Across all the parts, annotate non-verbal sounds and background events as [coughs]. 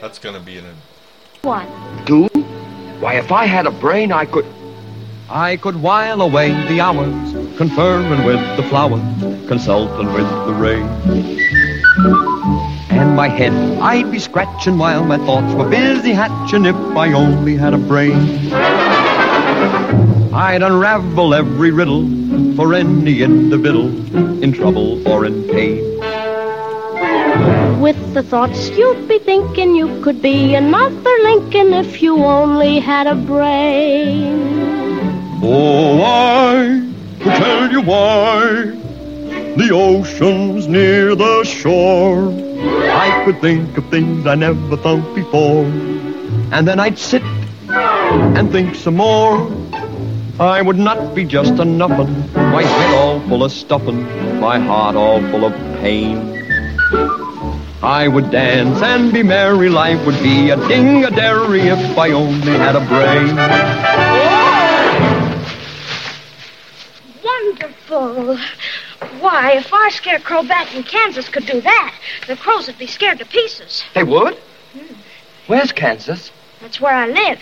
That's gonna be an. One. Do? Why, if I had a brain, I could. I could while away the hours, conferring with the flower, consulting with the rain. And my head I'd be scratching while my thoughts were busy hatching if I only had a brain. I'd unravel every riddle for any individual in trouble or in pain. With the thoughts you'd be thinking you could be another Lincoln if you only had a brain. Oh, I could tell you why the ocean's near the shore. I could think of things I never thought before. And then I'd sit and think some more. I would not be just a nuffin, my head all full of stuffin', my heart all full of pain. I would dance and be merry, life would be a ding-a-dairy if I only had a brain. Why, if our scarecrow back in Kansas could do that, the crows would be scared to pieces. They would? Where's Kansas? That's where I live.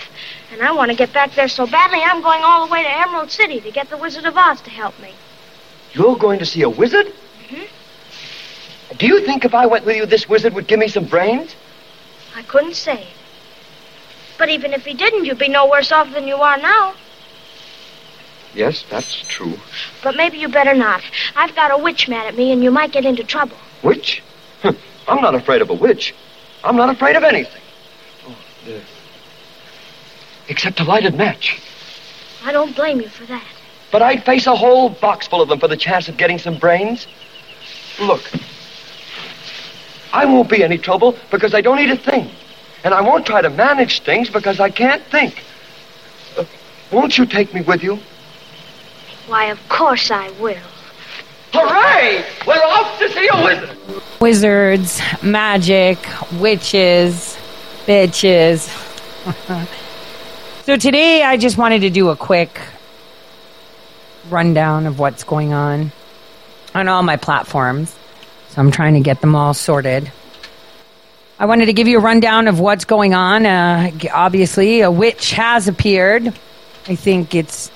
And I want to get back there so badly, I'm going all the way to Emerald City to get the Wizard of Oz to help me. You're going to see a wizard? Mm-hmm. Do you think if I went with you, this wizard would give me some brains? I couldn't say. But even if he didn't, you'd be no worse off than you are now. Yes, that's true. But maybe you better not. I've got a witch mad at me, and you might get into trouble. Witch? I'm not afraid of a witch. I'm not afraid of anything. Oh, there. Except a lighted match. I don't blame you for that. But I'd face a whole box full of them for the chance of getting some brains. Look, I won't be any trouble because I don't need a thing. And I won't try to manage things because I can't think. Uh, won't you take me with you? Why, of course I will. Hooray! We're off to see a wizard! Wizards, magic, witches, bitches. [laughs] so today I just wanted to do a quick rundown of what's going on on all my platforms. So I'm trying to get them all sorted. I wanted to give you a rundown of what's going on. Uh, obviously, a witch has appeared. I think it's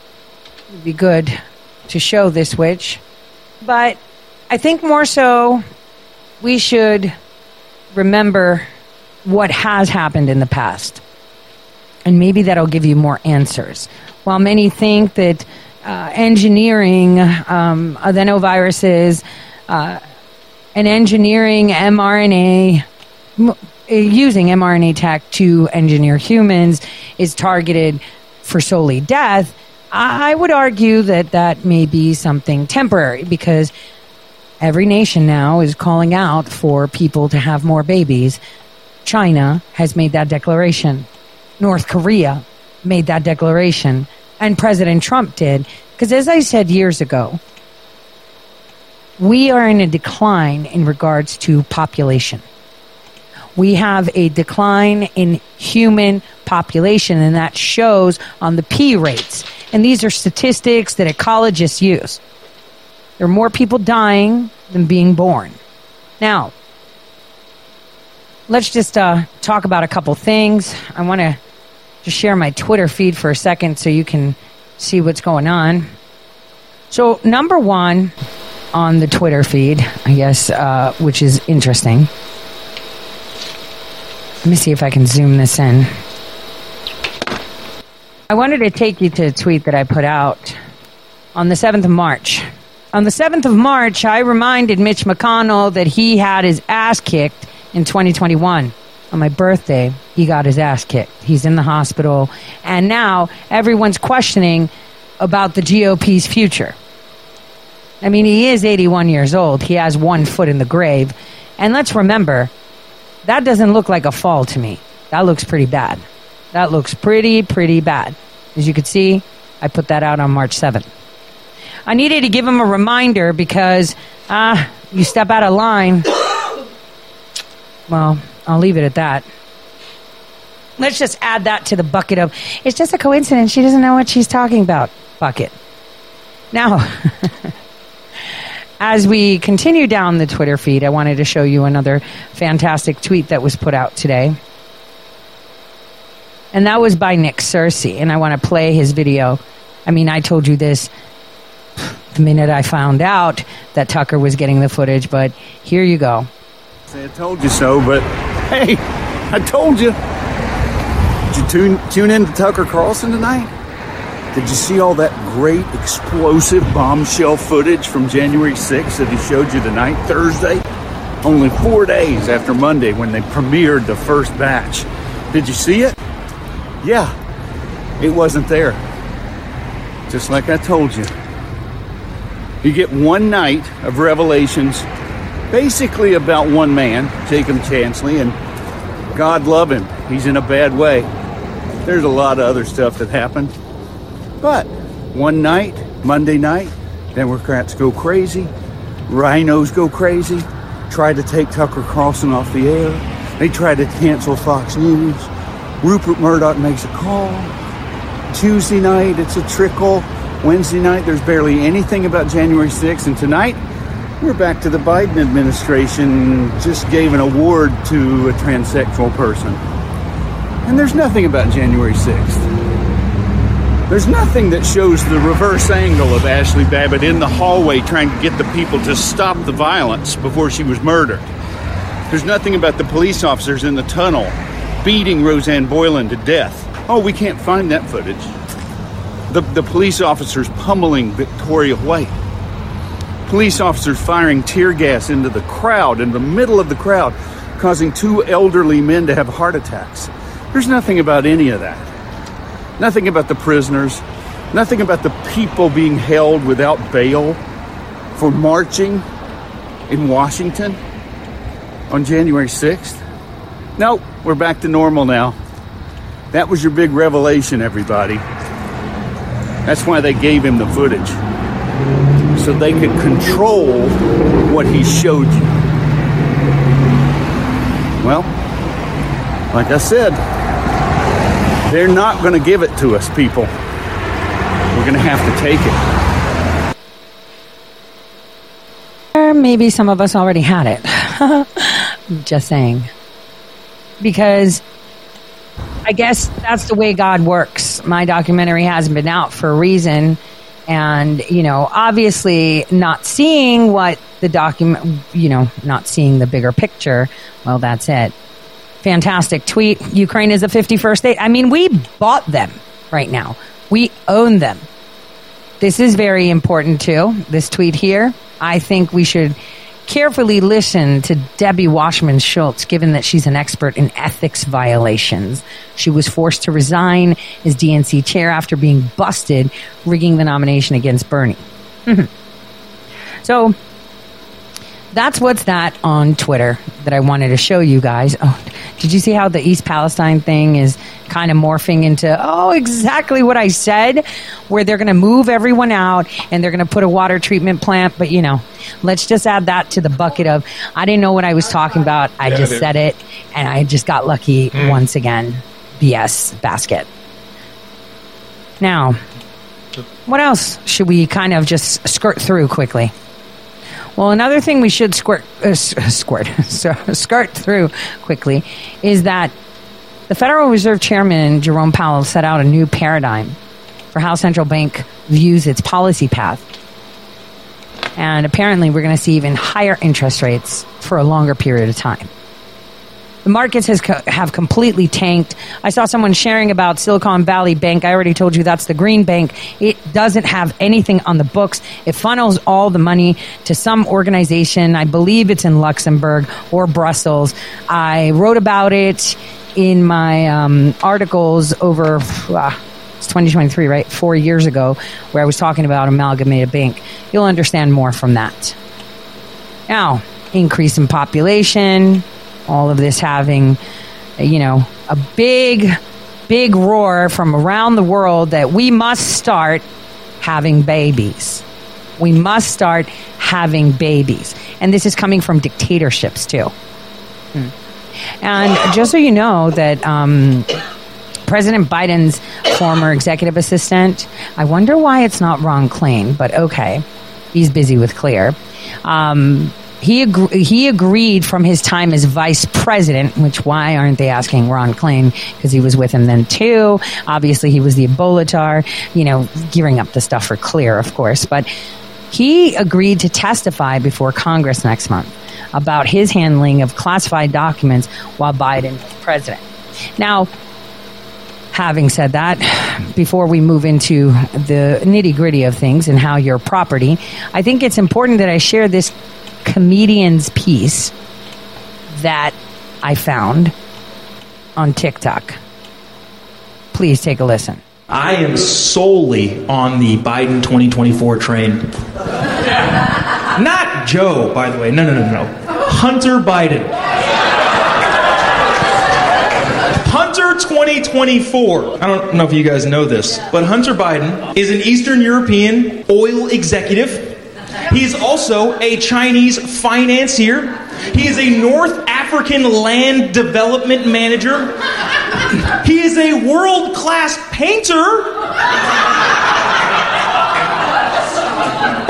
it'd be good to show this witch. But I think more so we should remember what has happened in the past. And maybe that'll give you more answers. While many think that uh, engineering um, adenoviruses uh, and engineering mRNA, m- using mRNA tech to engineer humans is targeted for solely death, I would argue that that may be something temporary because every nation now is calling out for people to have more babies. China has made that declaration. North Korea made that declaration. And President Trump did. Because as I said years ago, we are in a decline in regards to population. We have a decline in human population, and that shows on the P rates. And these are statistics that ecologists use. There are more people dying than being born. Now, let's just uh, talk about a couple things. I want to just share my Twitter feed for a second so you can see what's going on. So, number one on the Twitter feed, I guess, uh, which is interesting. Let me see if I can zoom this in. I wanted to take you to a tweet that I put out on the 7th of March. On the 7th of March, I reminded Mitch McConnell that he had his ass kicked in 2021. On my birthday, he got his ass kicked. He's in the hospital. And now everyone's questioning about the GOP's future. I mean, he is 81 years old. He has one foot in the grave. And let's remember, that doesn't look like a fall to me. That looks pretty bad. That looks pretty, pretty bad. As you can see, I put that out on March 7th. I needed to give him a reminder because ah, you step out of line. [coughs] well, I'll leave it at that. Let's just add that to the bucket of it's just a coincidence. She doesn't know what she's talking about. Bucket. Now, [laughs] as we continue down the Twitter feed, I wanted to show you another fantastic tweet that was put out today. And that was by Nick Searcy. And I want to play his video. I mean, I told you this the minute I found out that Tucker was getting the footage, but here you go. I told you so, but hey, I told you. Did you tune tune in to Tucker Carlson tonight? Did you see all that great explosive bombshell footage from January 6th that he showed you tonight, Thursday? Only four days after Monday when they premiered the first batch. Did you see it? Yeah, it wasn't there. Just like I told you. You get one night of revelations, basically about one man, Jacob Chansley, and God love him. He's in a bad way. There's a lot of other stuff that happened. But one night, Monday night, Democrats go crazy, rhinos go crazy, try to take Tucker Carlson off the air. They try to cancel Fox News. Rupert Murdoch makes a call. Tuesday night, it's a trickle. Wednesday night, there's barely anything about January 6th. And tonight, we're back to the Biden administration just gave an award to a transsexual person. And there's nothing about January 6th. There's nothing that shows the reverse angle of Ashley Babbitt in the hallway trying to get the people to stop the violence before she was murdered. There's nothing about the police officers in the tunnel beating Rosanne Boyland to death. Oh, we can't find that footage. The, the police officers pummeling Victoria White. Police officers firing tear gas into the crowd, in the middle of the crowd, causing two elderly men to have heart attacks. There's nothing about any of that. Nothing about the prisoners. Nothing about the people being held without bail for marching in Washington on January 6th. Nope, we're back to normal now. That was your big revelation, everybody. That's why they gave him the footage. So they could control what he showed you. Well, like I said, they're not going to give it to us, people. We're going to have to take it. Or maybe some of us already had it. [laughs] Just saying. Because I guess that's the way God works. My documentary hasn't been out for a reason. And, you know, obviously not seeing what the document, you know, not seeing the bigger picture. Well, that's it. Fantastic tweet. Ukraine is a 51st state. I mean, we bought them right now. We own them. This is very important too. This tweet here. I think we should carefully listen to Debbie Wasserman Schultz, given that she's an expert in ethics violations. She was forced to resign as DNC chair after being busted rigging the nomination against Bernie. [laughs] so that's what's that on Twitter that I wanted to show you guys. Oh, did you see how the East Palestine thing is kind of morphing into, oh, exactly what I said, where they're going to move everyone out and they're going to put a water treatment plant. But, you know, let's just add that to the bucket of, I didn't know what I was talking about. I Yeah, just said it and I just got lucky hmm. once again. BS basket. Now, what else should we kind of just skirt through quickly? Well, another thing we should squirt, uh, [laughs] squirt, so- skirt through quickly is that the Federal Reserve Chairman Jerome Powell set out a new paradigm for how central bank views its policy path. And apparently, we're going to see even higher interest rates for a longer period of time. The markets has co- have completely tanked. I saw someone sharing about Silicon Valley Bank. I already told you that's the green bank. It doesn't have anything on the books. It funnels all the money to some organization. I believe it's in Luxembourg or Brussels. I wrote about it in my um, articles over. ah, it's 2023, right? Four years ago, where I was talking about Amalgamated Bank. You'll understand more from that. Now, increase in population, all of this having, you know, a big, big roar from around the world that we must start having babies. We must start having babies. And this is coming from dictatorships, too. Hmm. And just so you know, that um, President Biden's former executive assistant, I wonder why it's not Ron Klain, but okay. He's busy with Clear. Um, he ag- he agreed from his time as vice president, which why aren't they asking Ron Klain? Because he was with him then too. Obviously, he was the Ebola czar, you know, gearing up the stuff for Clear, of course. But he agreed to testify before Congress next month about his handling of classified documents while Biden was president. Now, having said that, before we move into the nitty gritty of things and how your property, I think it's important that I share this comedian's piece that I found on TikTok. Please take a listen. I am solely on the Biden 2024 train. Not Joe, by the way. No, no, no, no. Hunter Biden. Hunter 2024. I don't know if you guys know this, but Hunter Biden is an Eastern European oil executive. He's also a Chinese financier. He is a North African land development manager. He is a world class painter.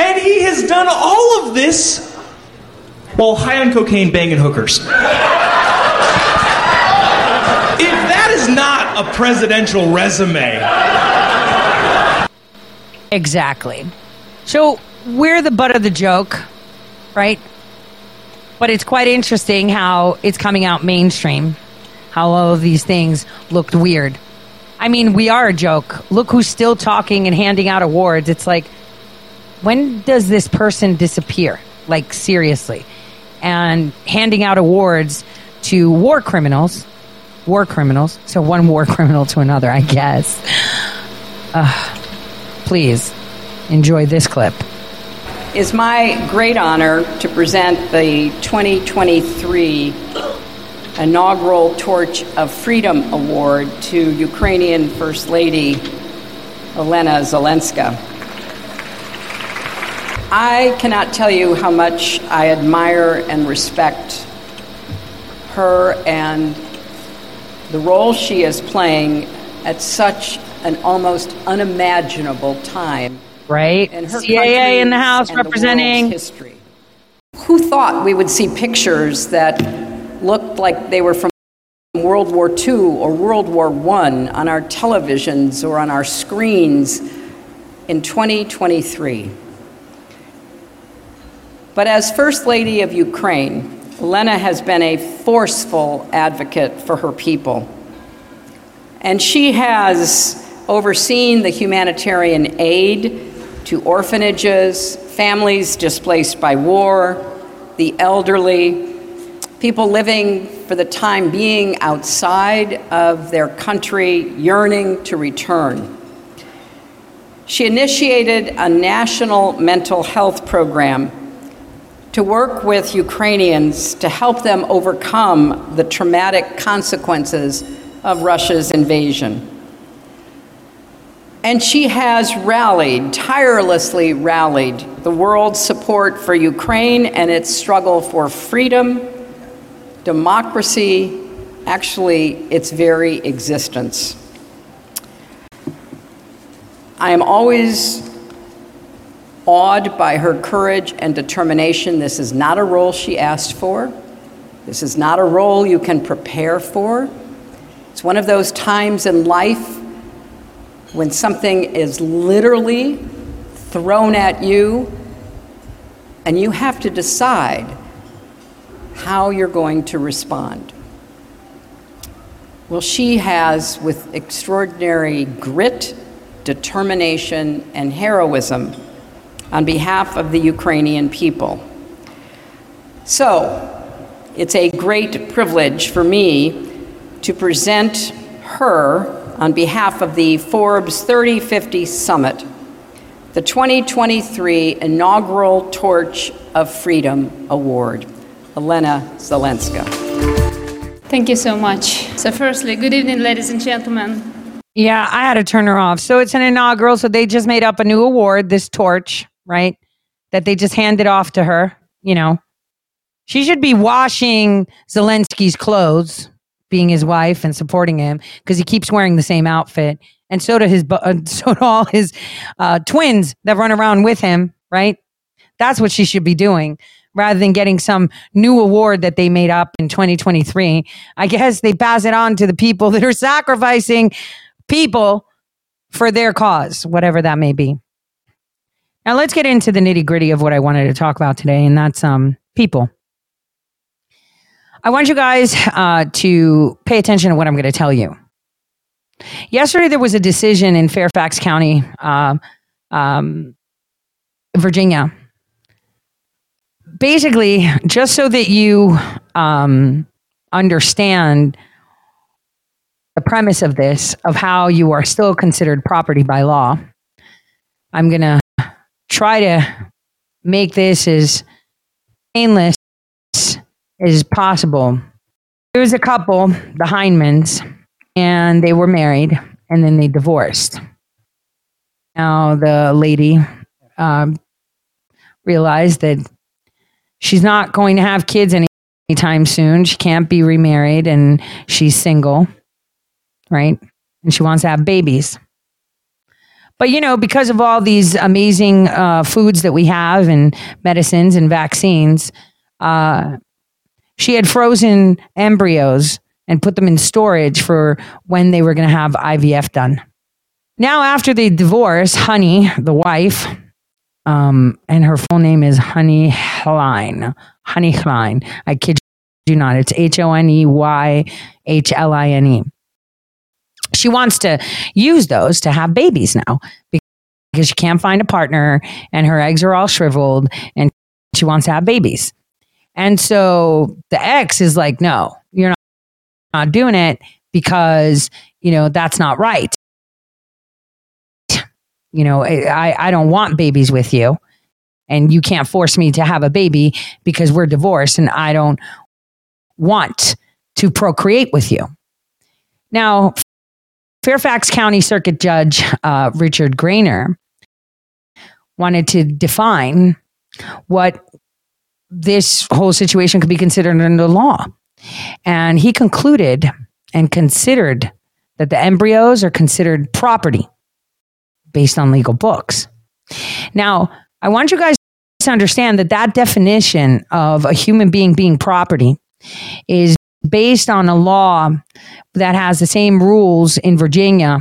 And he has done all of this while high on cocaine banging hookers. If that is not a presidential resume. Exactly. So we're the butt of the joke, right? But it's quite interesting how it's coming out mainstream, how all of these things looked weird. I mean, we are a joke. Look who's still talking and handing out awards. It's like, when does this person disappear? Like, seriously. And handing out awards to war criminals, war criminals, so one war [laughs] criminal to another, I guess. Uh, please enjoy this clip. It's my great honor to present the 2023 inaugural Torch of Freedom Award to Ukrainian First Lady Elena Zelenska. I cannot tell you how much I admire and respect her and the role she is playing at such an almost unimaginable time right? in her CAA in the House and the representing. world's history. Who thought we would see pictures that looked like they were from World War II or World War I on our televisions or on our screens in 2023? But as First Lady of Ukraine, Lena has been a forceful advocate for her people. And she has overseen the humanitarian aid to orphanages, families displaced by war, the elderly, people living for the time being outside of their country, yearning to return. She initiated a national mental health program to work with Ukrainians to help them overcome the traumatic consequences of Russia's invasion. And she has rallied, tirelessly rallied, the world's support for Ukraine and its struggle for freedom, democracy, actually, its very existence. I am always awed by her courage and determination. This is not a role she asked for. This is not a role you can prepare for. It's one of those times in life when something is literally thrown at you and you have to decide how you're going to respond. Well, she has, with extraordinary grit, determination, and heroism, on behalf of the Ukrainian people. So, it's a great privilege for me to present her on behalf of the Forbes 3050 Summit, the 2023 inaugural Torch of Freedom Award. Elena Zelenska. Thank you so much. So, firstly, good evening, ladies and gentlemen. Yeah, I had to turn her off. So it's an inaugural. So they just made up a new award, this torch, right? that they just handed off to her. You know, she should be washing Zelensky's clothes, being his wife and supporting him because he keeps wearing the same outfit, and so do his uh, [laughs] so do all his uh, twins that run around with him. Right? That's what she should be doing rather than getting some new award that they made up in 2023. I guess they pass it on to the people that are sacrificing people for their cause, whatever that may be. Now let's get into the nitty gritty of what I wanted to talk about today, and that's um, people. I want you guys uh, to pay attention to what I'm going to tell you. Yesterday, there was a decision in Fairfax County, uh, um, Virginia. Basically, just so that you um, understand the premise of this, of how you are still considered property by law, I'm going to try to make this as painless as possible. There was a couple, the Hindmans, and they were married and then they divorced. Now, the lady um, realized that she's not going to have kids any- anytime soon. She can't be remarried and she's single, right? And she wants to have babies. But you know, because of all these amazing uh, foods that we have and medicines and vaccines, uh, she had frozen embryos and put them in storage for when they were going to have IVF done. Now, after the divorce, Honey, the wife, um, and her full name is Honey Hline. Honey Hline. I kid you not. It's H O N E Y H L I N E she wants to use those to have babies now because she can't find a partner and her eggs are all shriveled and she wants to have babies. And so the ex is like, no, you're not, not doing it because, you know, that's not right. You know, I, I don't want babies with you. And you can't force me to have a baby because we're divorced and I don't want to procreate with you. Now, Fairfax County Circuit Judge uh, Richard Gardiner wanted to define what this whole situation could be considered under law. And he concluded and considered that the embryos are considered property based on legal books. Now, I want you guys to understand that that definition of a human being being property is based on a law that has the same rules in Virginia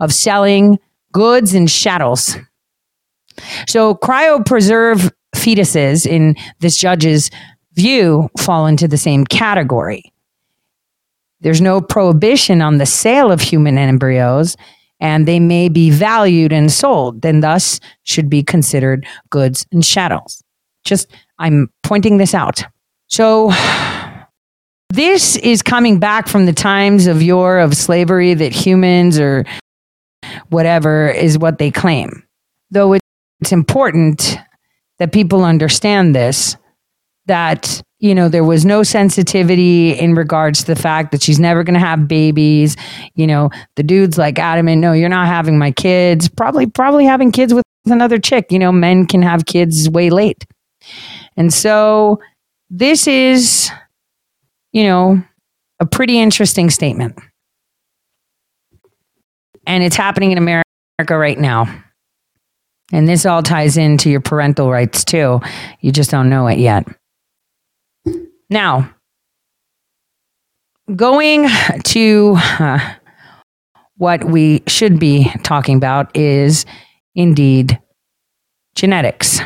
of selling goods and chattels. So cryopreserved fetuses in this judge's view fall into the same category. There's no prohibition on the sale of human embryos, and they may be valued and sold, and thus should be considered goods and chattels. Just, I'm pointing this out. So, [sighs] this is coming back from the times of yore of slavery that humans or whatever is what they claim. Though it's important that people understand this, that, you know, there was no sensitivity in regards to the fact that she's never going to have babies. You know, the dude's like adamant, no, you're not having my kids. Probably, probably having kids with another chick. You know, men can have kids way late. And so this is you know, a pretty interesting statement. And it's happening in America right now. And this all ties into your parental rights too. You just don't know it yet. Now, going to uh, what we should be talking about is indeed genetics.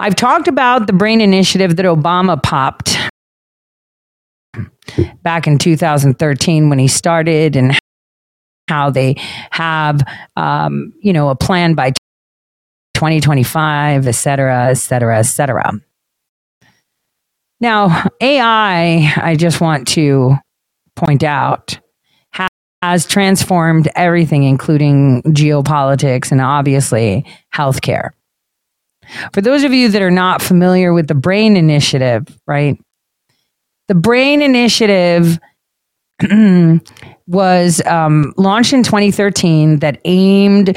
I've talked about the brain initiative that Obama popped back in 2013 when he started and how they have, um, you know, a plan by 2025, et cetera, et cetera, et cetera. Now, AI, I just want to point out, has transformed everything, including geopolitics and obviously healthcare. For those of you that are not familiar with the BRAIN Initiative, right? The BRAIN Initiative [clears throat] was um, launched in 2013 that aimed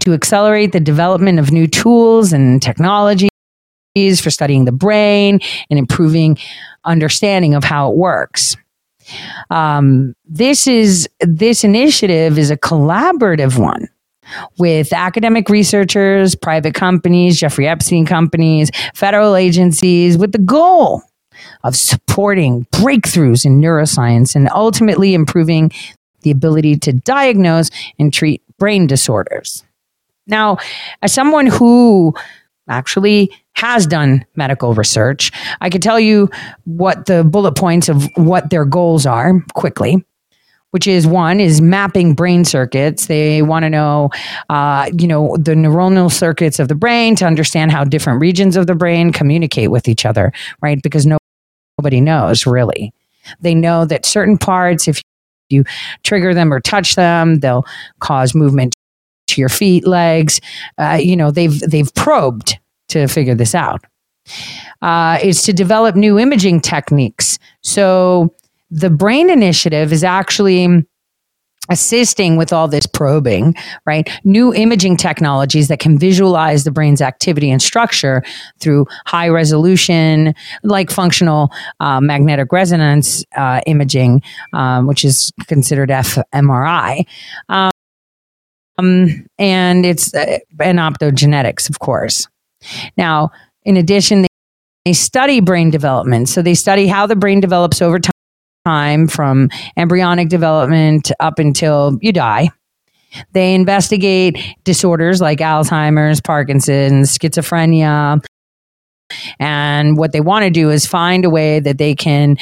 to accelerate the development of new tools and technologies for studying the brain and improving understanding of how it works. Um, this is this initiative is a collaborative one with academic researchers, private companies, Jeffrey Epstein companies, federal agencies, with the goal of supporting breakthroughs in neuroscience and ultimately improving the ability to diagnose and treat brain disorders. Now, as someone who actually has done medical research, I can tell you what the bullet points of what their goals are quickly. Which is one is mapping brain circuits. They want to know, uh, you know, the neuronal circuits of the brain to understand how different regions of the brain communicate with each other, right? Because no, nobody knows really. They know that certain parts, if you trigger them or touch them, they'll cause movement to your feet, legs. Uh, you know, they've they've probed to figure this out. Uh, is to develop new imaging techniques. So the Brain Initiative is actually assisting with all this probing, right? New imaging technologies that can visualize the brain's activity and structure through high resolution, like functional uh, magnetic resonance uh, imaging, um, which is considered fMRI. Um, and it's uh, optogenetics, of course. Now, in addition, they study brain development. So they study how the brain develops over time time from embryonic development up until you die. They investigate disorders like Alzheimer's, Parkinson's, schizophrenia. And what they want to do is find a way that they can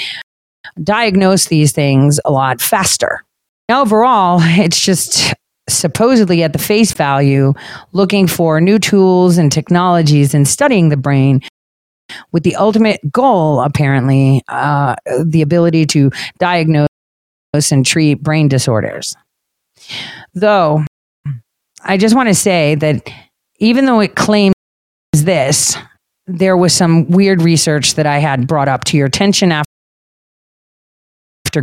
diagnose these things a lot faster. Now, overall, it's just supposedly at the face value looking for new tools and technologies and studying the brain with the ultimate goal, apparently, uh, the ability to diagnose and treat brain disorders. Though, I just want to say that even though it claims this, there was some weird research that I had brought up to your attention after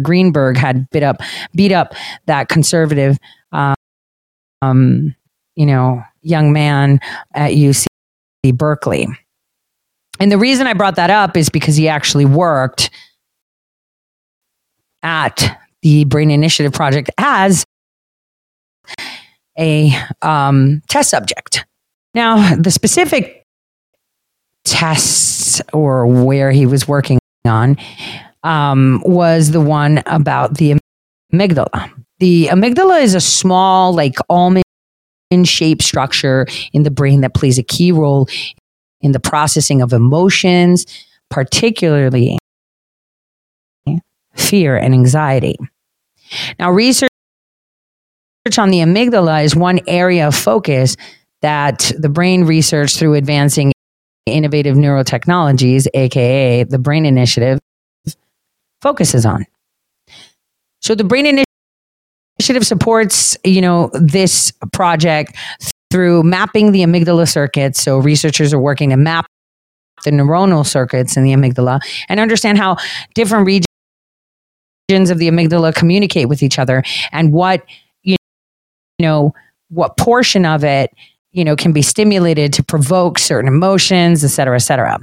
Greenberg had beat up beat up that conservative, um, you know, young man at UC Berkeley. And the reason I brought that up is because he actually worked at the Brain Initiative Project as a um, test subject. Now, the specific tests or where he was working on um, was the one about the amygdala. The amygdala is a small, like almond shaped structure in the brain that plays a key role in the processing of emotions, particularly fear and anxiety. Now, research on the amygdala is one area of focus that the brain research through advancing innovative neurotechnologies, aka the Brain Initiative, focuses on. So the Brain Initiative supports, you know, this project through mapping the amygdala circuits. So researchers are working to map the neuronal circuits in the amygdala and understand how different regions of the amygdala communicate with each other and what you know what portion of it you know can be stimulated to provoke certain emotions et cetera et cetera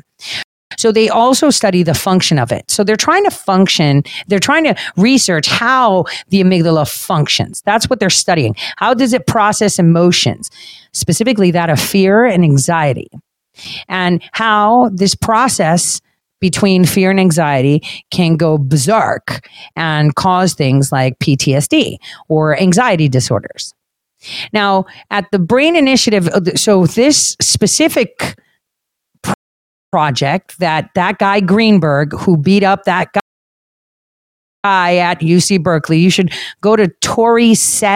so they also study the function of it. So they're trying to function, they're trying to research how the amygdala functions. That's what they're studying. How does it process emotions, specifically that of fear and anxiety? And how this process between fear and anxiety can go berserk and cause things like PTSD or anxiety disorders. Now, at the Brain Initiative, uh, so this specific project that that guy Greenberg who beat up that guy at UC Berkeley. You should go to torisaid.com.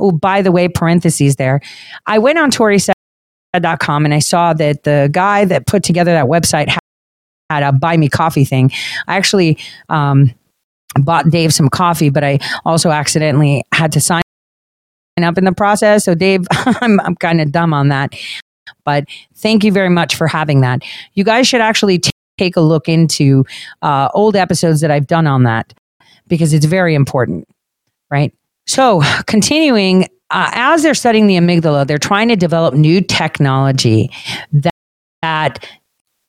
Oh, by the way, parentheses there. I went on torisaid.com and I saw that the guy that put together that website had, had a buy me coffee thing. I actually um, bought Dave some coffee, but I also accidentally had to sign up in the process. So Dave, [laughs] I'm, I'm kind of dumb on that. But thank you very much for having that. You guys should actually t- take a look into uh, old episodes that I've done on that because it's very important, right? So, continuing uh, as they're studying the amygdala, they're trying to develop new technology that, that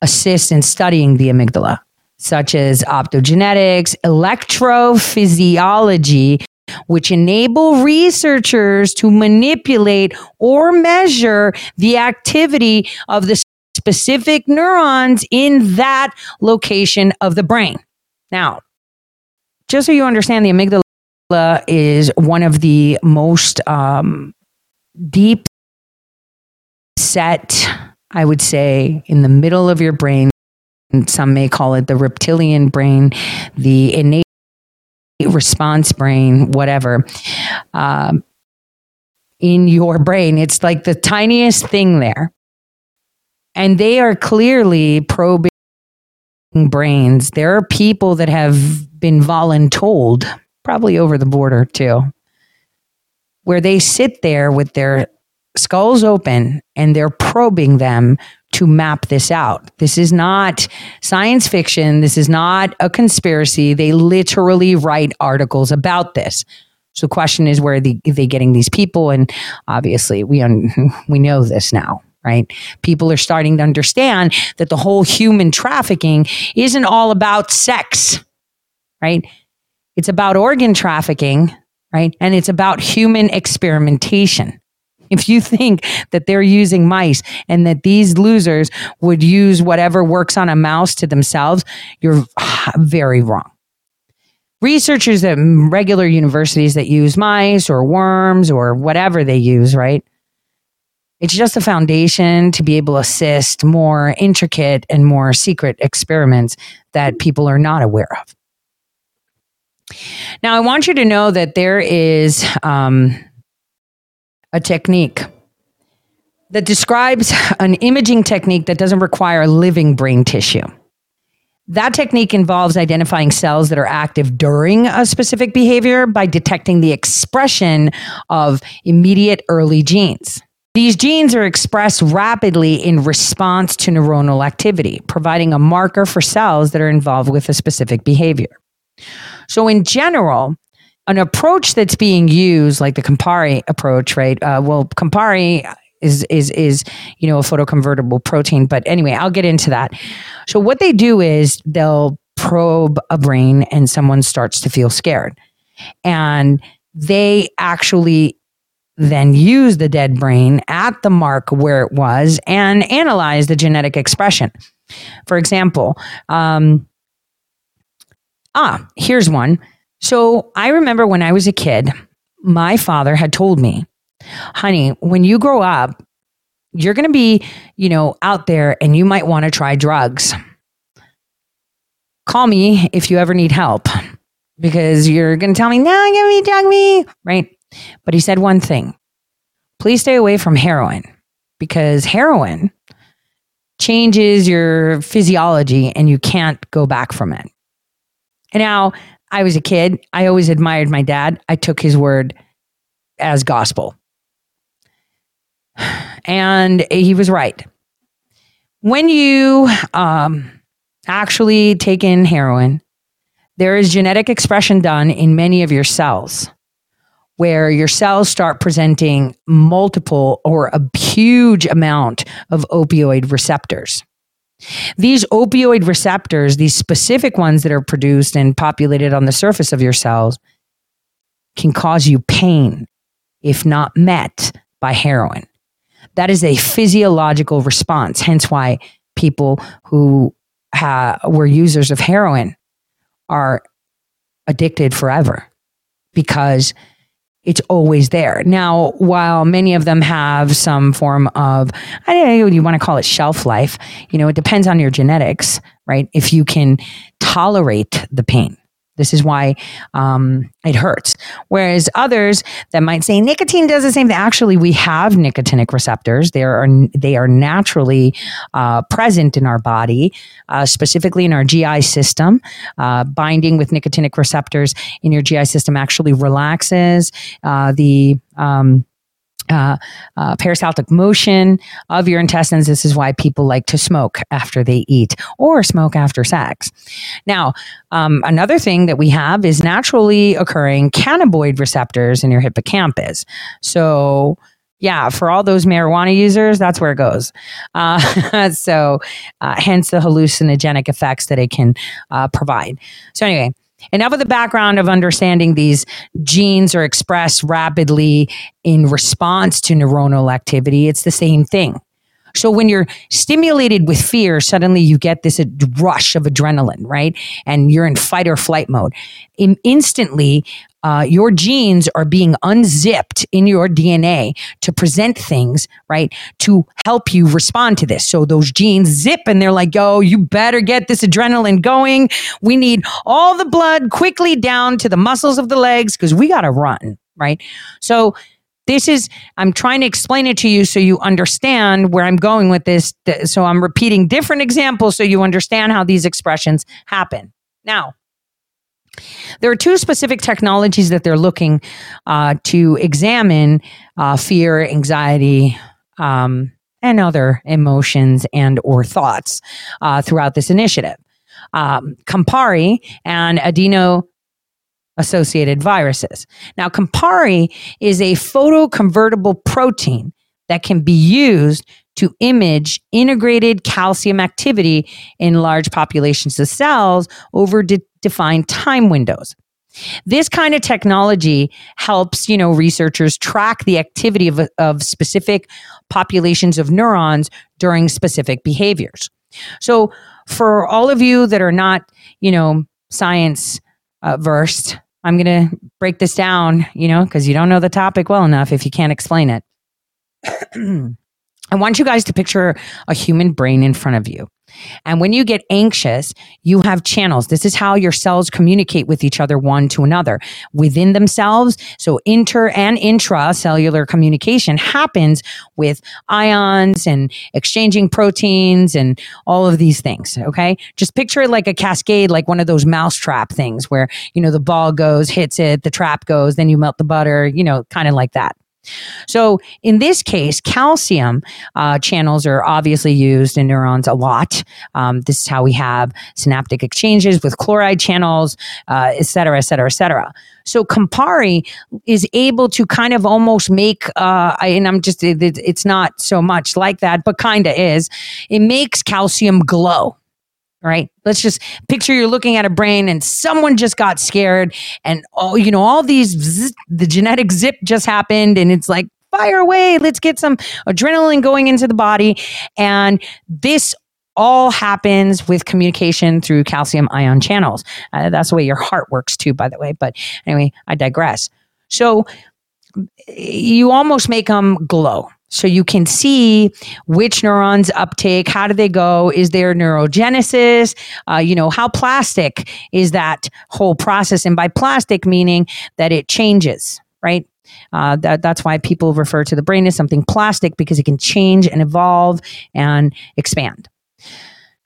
assists in studying the amygdala, such as optogenetics, electrophysiology, which enable researchers to manipulate or measure the activity of the specific neurons in that location of the brain. Now, just so you understand, the amygdala is one of the most um, deep set, I would say, in the middle of your brain. Some may call it the reptilian brain, the innate response brain, whatever. Um, in your brain, it's like the tiniest thing there. And they are clearly probing brains. There are people that have been voluntold probably over the border too, where they sit there with their skulls open and they're probing them to map this out. This is not science fiction. This is not a conspiracy. They literally write articles about this. So the question is, where are they, are they getting these people? And obviously, we un, [laughs] we know this now, right? People are starting to understand that the whole human trafficking isn't all about sex, right? It's about organ trafficking, right? And it's about human experimentation. If you think that they're using mice and that these losers would use whatever works on a mouse to themselves, you're very wrong. Researchers at regular universities that use mice or worms or whatever they use, right? It's just a foundation to be able to assist more intricate and more secret experiments that people are not aware of. Now, I want you to know that there is um, a technique that describes an imaging technique that doesn't require living brain tissue. That technique involves identifying cells that are active during a specific behavior by detecting the expression of immediate early genes. These genes are expressed rapidly in response to neuronal activity, providing a marker for cells that are involved with a specific behavior. So, in general, an approach that's being used, like the Campari approach, right? Uh, well, Campari is is is you know a photoconvertible protein, but anyway, I'll get into that. So, what they do is they'll probe a brain, and someone starts to feel scared, and they actually then use the dead brain at the mark where it was and analyze the genetic expression. For example, um, Ah, here's one. So I remember when I was a kid, my father had told me, honey, when you grow up, you're going to be, you know, out there and you might want to try drugs. Call me if you ever need help because you're going to tell me, no, give me, drug me, right? But he said one thing please stay away from heroin because heroin changes your physiology and you can't go back from it. And now I was a kid. I always admired my dad. I took his word as gospel. And he was right. When you um, actually take in heroin, there is genetic expression done in many of your cells where your cells start presenting multiple or a huge amount of opioid receptors. These opioid receptors, these specific ones that are produced and populated on the surface of your cells, can cause you pain if not met by heroin. That is a physiological response, hence why people who ha- were users of heroin are addicted forever because it's always there. Now, while many of them have some form of, I don't know, you want to call it shelf life, you know, it depends on your genetics, right? If you can tolerate the pain. This is why um, it hurts. Whereas others that might say nicotine does the same thing. Actually, we have nicotinic receptors. They are they are naturally uh, present in our body, uh, specifically in our GI system. Uh, binding with nicotinic receptors in your GI system actually relaxes uh, the um, uh, uh, peristaltic motion of your intestines. This is why people like to smoke after they eat or smoke after sex. Now, um, another thing that we have is naturally occurring cannabinoid receptors in your hippocampus. So, yeah, for all those marijuana users, that's where it goes. Uh, [laughs] so, uh, hence the hallucinogenic effects that it can uh, provide. So, anyway, enough of the background of understanding these genes are expressed rapidly in response to neuronal activity. It's the same thing. So when you're stimulated with fear, suddenly you get this rush of adrenaline, right? And you're in fight or flight mode. In, instantly, uh, your genes are being unzipped in your DNA to present things, right? To help you respond to this. So those genes zip and they're like, yo, you better get this adrenaline going. We need all the blood quickly down to the muscles of the legs because we got to run, right? So this is i'm trying to explain it to you so you understand where i'm going with this so i'm repeating different examples so you understand how these expressions happen now there are two specific technologies that they're looking uh, to examine uh, fear anxiety, um, and other emotions and or thoughts uh, throughout this initiative um, campari and adeno associated viruses. Now, Campari is a photoconvertible protein that can be used to image integrated calcium activity in large populations of cells over de- defined time windows. This kind of technology helps, you know, researchers track the activity of, of specific populations of neurons during specific behaviors. So, for all of you that are not, you know, science uh, versed, I'm going to break this down, you know, because you don't know the topic well enough if you can't explain it. [clears throat] I want you guys to picture a human brain in front of you. And when you get anxious, you have channels. This is how your cells communicate with each other, one to another within themselves. So inter and intracellular communication happens with ions and exchanging proteins and all of these things. Okay. Just picture it like a cascade, like one of those mousetrap things where, you know, the ball goes, hits it, the trap goes, then you melt the butter, you know, kind of like that. So in this case, calcium uh, channels are obviously used in neurons a lot. Um, this is how we have synaptic exchanges with chloride channels, uh, et cetera, et cetera, et cetera. So Campari is able to kind of almost make, uh, and I'm just, it, it's not so much like that, but kind of is. It makes calcium glow right? Let's just picture you're looking at a brain and someone just got scared and oh, you know, all these, the genetic zip just happened and it's like, fire away. Let's get some adrenaline going into the body. And this all happens with communication through calcium ion channels. Uh, that's the way your heart works too, by the way. But anyway, I digress. So you almost make them glow so you can see which neurons uptake, how do they go? Is there neurogenesis? Uh, you know, how plastic is that whole process? And by plastic, meaning that it changes, right? Uh, that, that's why people refer to the brain as something plastic because it can change and evolve and expand.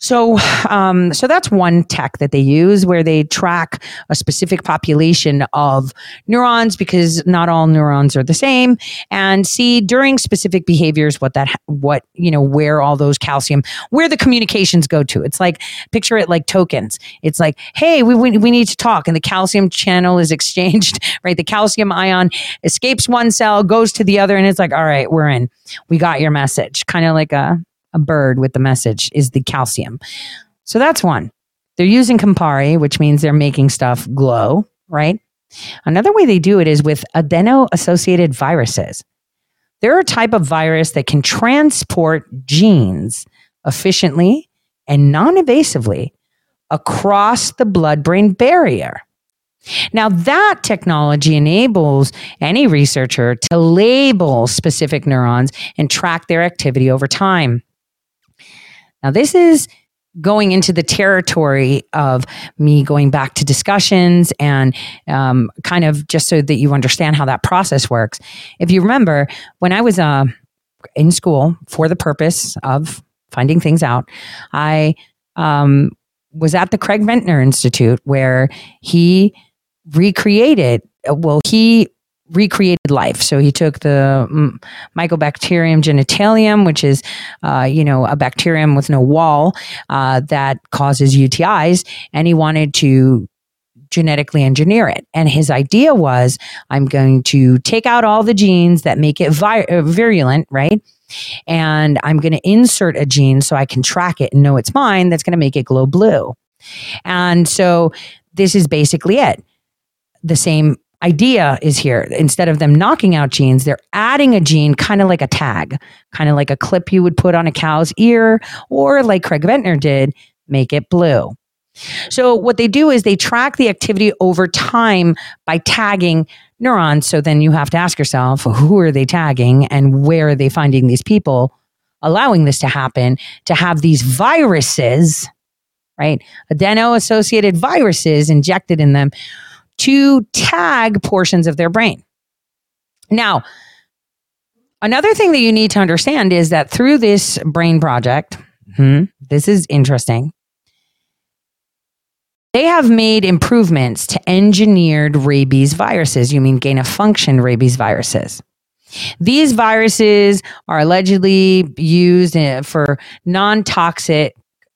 So, um, so that's one tech that they use where they track a specific population of neurons because not all neurons are the same, and see during specific behaviors what that what you know where all those calcium where the communications go to. It's like picture it like tokens. It's like, hey, we we, we need to talk, and the calcium channel is [laughs] exchanged. Right, the calcium ion escapes one cell, goes to the other, and it's like, all right, we're in. We got your message. Kind of like a a bird with the message is the calcium. So that's one. They're using Campari, which means they're making stuff glow, right? Another way they do it is with adeno associated viruses. They're a type of virus that can transport genes efficiently and non invasively across the blood brain barrier. Now, that technology enables any researcher to label specific neurons and track their activity over time. Now, this is going into the territory of me going back to discussions and um, kind of just so that you understand how that process works. If you remember, when I was uh, in school for the purpose of finding things out, I um, was at the Craig Venter Institute where he recreated, well, he recreated life. So he took the mm, Mycobacterium genitalium, which is, uh, you know, a bacterium with no wall uh, that causes UTIs, and he wanted to genetically engineer it. And his idea was, I'm going to take out all the genes that make it uh, virulent, right? And I'm going to insert a gene so I can track it and know it's mine. That's going to make it glow blue. And so this is basically it. The same idea is here. Instead of them knocking out genes, they're adding a gene, kind of like a tag, kind of like a clip you would put on a cow's ear, or like Craig Ventner did, make it blue. So what they do is they track the activity over time by tagging neurons. So then you have to ask yourself, who are they tagging and where are they finding these people allowing this to happen to have these viruses, right? Adeno associated viruses injected in them to tag portions of their brain. Now, another thing that you need to understand is that through this brain project, hmm, this is interesting. They have made improvements to engineered rabies viruses. You mean gain of function rabies viruses. These viruses are allegedly used uh, for non toxic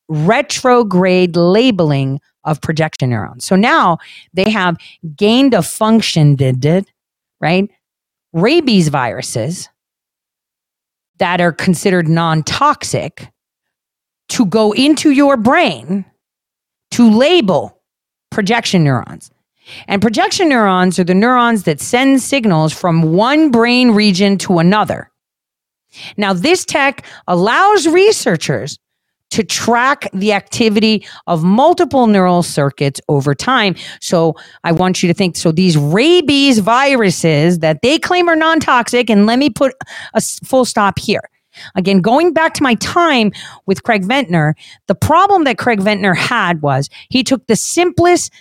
retrograde labeling of projection neurons. So now they have gained a function, did it, right? Rabies viruses that are considered non toxic to go into your brain to label projection neurons. And projection neurons are the neurons that send signals from one brain region to another. Now, this tech allows researchers to track the activity of multiple neural circuits over time. So I want you to think so these rabies viruses that they claim are non toxic, and let me put a full stop here. Again, going back to my time with Craig Ventner, the problem that Craig Ventner had was he took the simplest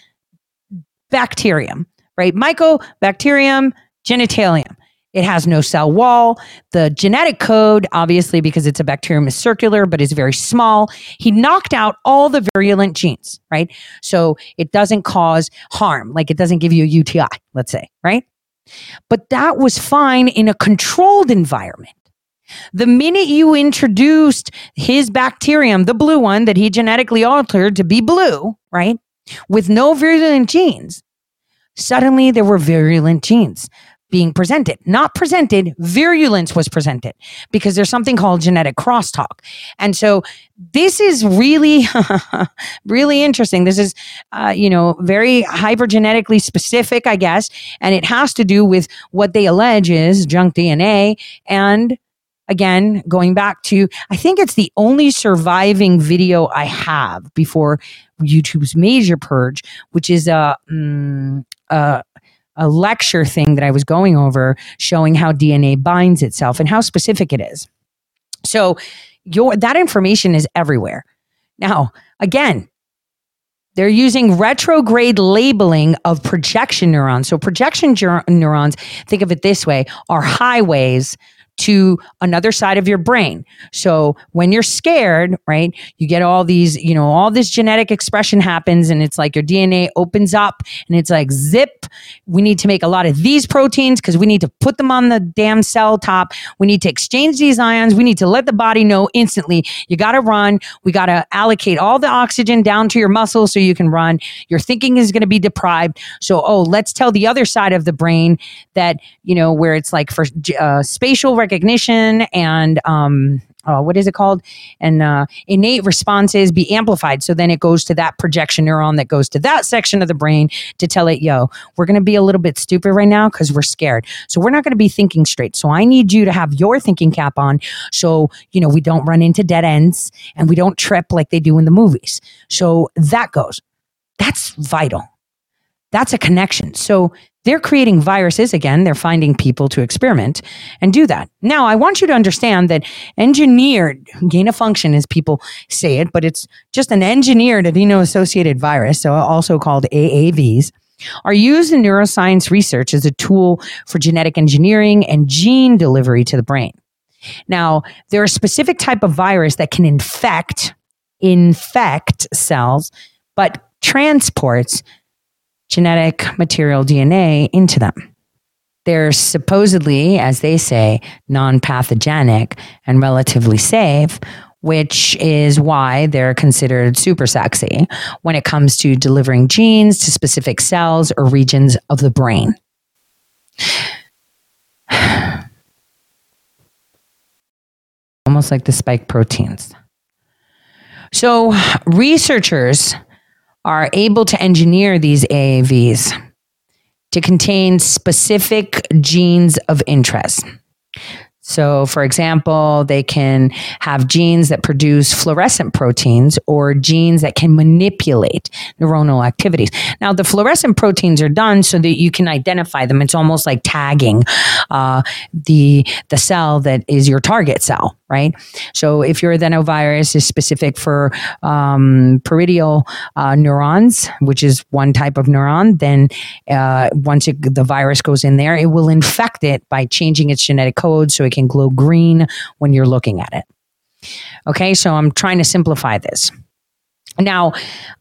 bacterium, right? Mycobacterium genitalium. It has no cell wall. The genetic code, obviously, because it's a bacterium, is circular, but is very small. He knocked out all the virulent genes, right? So it doesn't cause harm, like it doesn't give you a UTI, let's say, right? But that was fine in a controlled environment. The minute you introduced his bacterium, the blue one that he genetically altered to be blue, right, with no virulent genes, suddenly there were virulent genes being presented. Not presented, virulence was presented because there's something called genetic crosstalk. And so this is really, [laughs] really interesting. This is, uh, you know, very hypergenetically specific, I guess. And it has to do with what they allege is junk DNA and again, going back to, I think it's the only surviving video I have before YouTube's major purge, which is a, um, a, a lecture thing that I was going over showing how DNA binds itself and how specific it is. So your, that information is everywhere. Now, again, they're using retrograde labeling of projection neurons. So projection neurons, think of it this way, are highways to another side of your brain. So when you're scared, right, you get all these, you know, all this genetic expression happens and it's like your DNA opens up and it's like zip. We need to make a lot of these proteins because we need to put them on the damn cell top. We need to exchange these ions. We need to let the body know instantly you got to run. We got to allocate all the oxygen down to your muscles so you can run. Your thinking is going to be deprived. So, oh, let's tell the other side of the brain that, you know, where it's like for uh, spatial recognition and um, uh, what is it called? And uh, innate responses be amplified. So then it goes to that projection neuron that goes to that section of the brain to tell it, yo, we're going to be a little bit stupid right now because we're scared. So we're not going to be thinking straight. So I need you to have your thinking cap on so, you know, we don't run into dead ends and we don't trip like they do in the movies. So that goes. That's vital. That's a connection. So they're creating viruses again. They're finding people to experiment and do that. Now, I want you to understand that engineered gain of function, as people say it, but it's just an engineered adeno associated virus, so also called AAVs, are used in neuroscience research as a tool for genetic engineering and gene delivery to the brain. Now, there are a specific type of virus that can infect infect cells, but transports genetic material DNA into them. They're supposedly, as they say, non pathogenic and relatively safe, which is why they're considered super sexy when it comes to delivering genes to specific cells or regions of the brain. [sighs] Almost like the spike proteins. So, researchers are able to engineer these AAVs to contain specific genes of interest. So, for example, they can have genes that produce fluorescent proteins or genes that can manipulate neuronal activities. Now, the fluorescent proteins are done so that you can identify them. It's almost like tagging uh, the the cell that is your target cell, right? So, if your adenovirus is specific for um, peridial uh, neurons, which is one type of neuron, then uh, once it, the virus goes in there, it will infect it by changing its genetic code so it can glow green when you're looking at it. Okay, so I'm trying to simplify this. Now,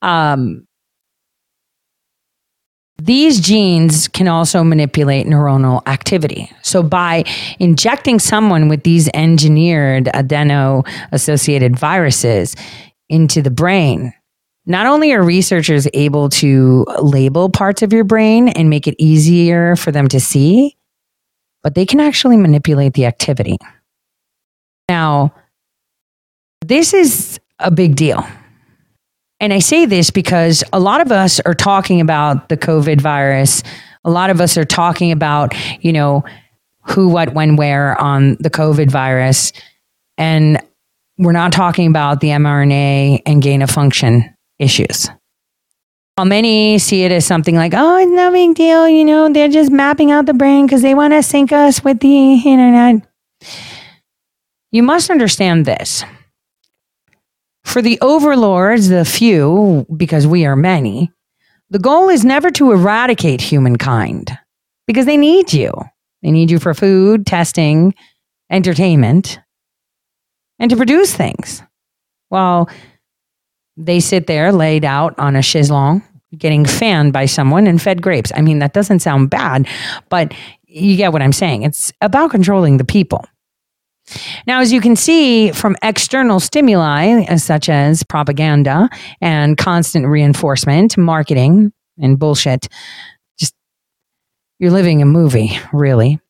um, these genes can also manipulate neuronal activity. So, by injecting someone with these engineered adeno associated viruses into the brain, not only are researchers able to label parts of your brain and make it easier for them to see, but they can actually manipulate the activity. Now, this is a big deal. And I say this because a lot of us are talking about the COVID virus. A lot of us are talking about, you know, who, what, when, where on the COVID virus. And we're not talking about the mRNA and gain of function issues. While many see it as something like, oh, it's no big deal, you know, they're just mapping out the brain because they want to sync us with the internet. You must understand this. For the overlords, the few, because we are many, the goal is never to eradicate humankind because they need you. They need you for food, testing, entertainment, and to produce things. While they sit there laid out on a chaiselong, getting fanned by someone and fed grapes. I mean, that doesn't sound bad, but you get what I'm saying. It's about controlling the people. Now, as you can see from external stimuli, uh, such as propaganda and constant reinforcement, marketing, and bullshit, just you're living a movie, really.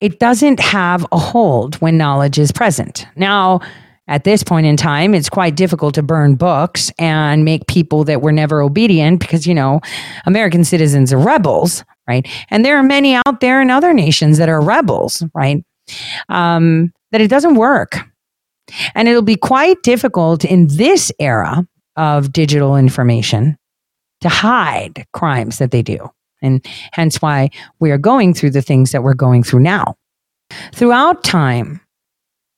It doesn't have a hold when knowledge is present. Now, at this point in time, it's quite difficult to burn books and make people that were never obedient because, you know, American citizens are rebels, right? And there are many out there in other nations that are rebels, right? Um, that it doesn't work. And it'll be quite difficult in this era of digital information to hide crimes that they do. And hence why we are going through the things that we're going through now. Throughout time,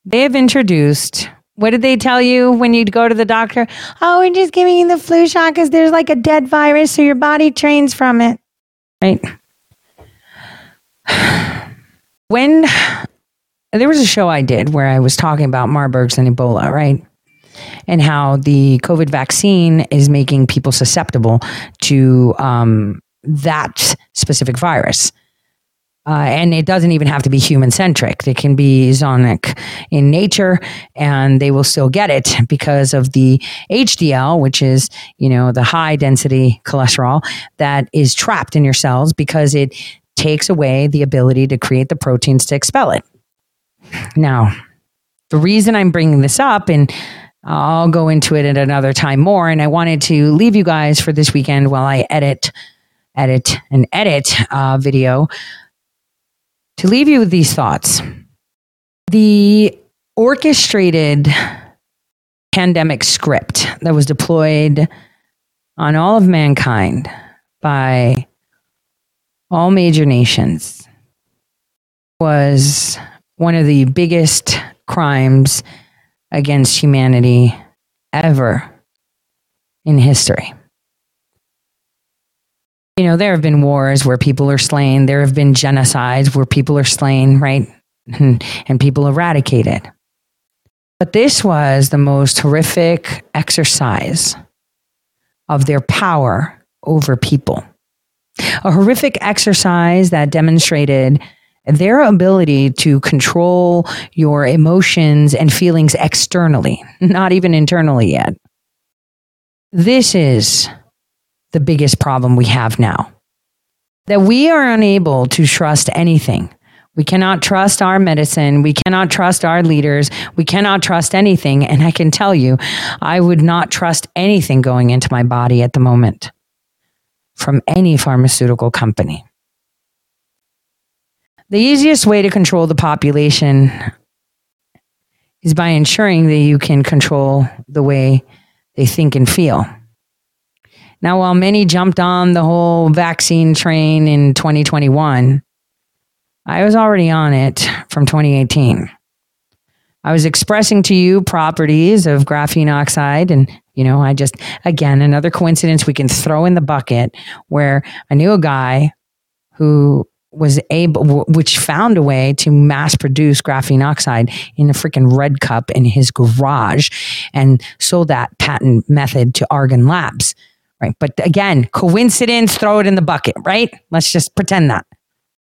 they have introduced what did they tell you when you'd go to the doctor? Oh, we're just giving you the flu shot because there's like a dead virus, so your body trains from it. Right? [sighs] When there was a show I did where I was talking about Marburg's and Ebola, right? And how the COVID vaccine is making people susceptible to um, that specific virus. Uh, and it doesn't even have to be human centric. It can be zonic in nature, and they will still get it because of the HDL, which is you know the high density cholesterol that is trapped in your cells because it takes away the ability to create the proteins to expel it. Now, the reason I'm bringing this up and I'll go into it at another time more. And I wanted to leave you guys for this weekend while I edit, edit, and edit uh, video to leave you with these thoughts. The orchestrated pandemic script that was deployed on all of mankind by all major nations was one of the biggest crimes against humanity ever in history. You know, there have been wars where people are slain, there have been genocides where people are slain, right? And, [laughs] and people eradicated. But this was the most horrific exercise of their power over people. A horrific exercise that demonstrated their ability to control your emotions and feelings externally, not even internally yet. This is the biggest problem we have now. That we are unable to trust anything. We cannot trust our medicine. We cannot trust our leaders. We cannot trust anything. And I can tell you, I would not trust anything going into my body at the moment from any pharmaceutical company. The easiest way to control the population is by ensuring that you can control the way they think and feel. Now, while many jumped on the whole vaccine train in 2021, I was already on it from 2018. I was expressing to you properties of graphene oxide, and you know, I just again another coincidence we can throw in the bucket where I knew a guy who was able, which found a way to mass produce graphene oxide in a freaking red cup in his garage and sold that patent method to Argon Labs. Right. But again, coincidence, throw it in the bucket, right? Let's just pretend that.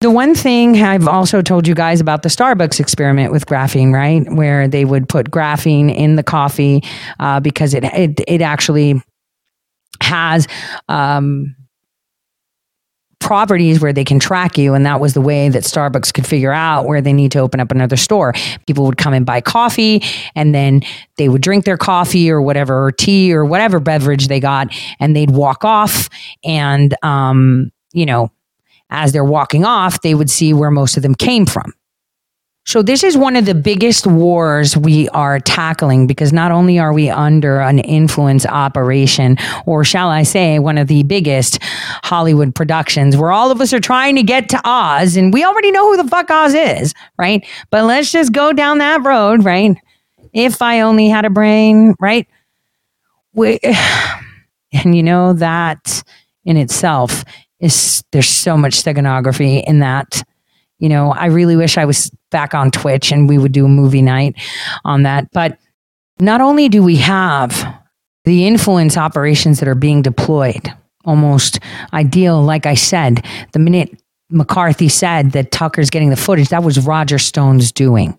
The one thing I've also told you guys about the Starbucks experiment with graphene, right, where they would put graphene in the coffee uh, because it, it it actually has um, properties where they can track you, and that was the way that Starbucks could figure out where they need to open up another store. People would come and buy coffee, and then they would drink their coffee or whatever, or tea or whatever beverage they got, and they'd walk off, and um, you know as they're walking off, they would see where most of them came from. So, this is one of the biggest wars we are tackling because not only are we under an influence operation, or shall I say, one of the biggest Hollywood productions where all of us are trying to get to Oz, and we already know who the fuck Oz is, right? But let's just go down that road, right? If I only had a brain, right? We, [sighs] and you know, that in itself is there's so much steganography in that. You know, I really wish I was back on Twitch and we would do a movie night on that. But not only do we have the influence operations that are being deployed, almost ideal, like I said, the minute McCarthy said that Tucker's getting the footage, that was Roger Stone's doing.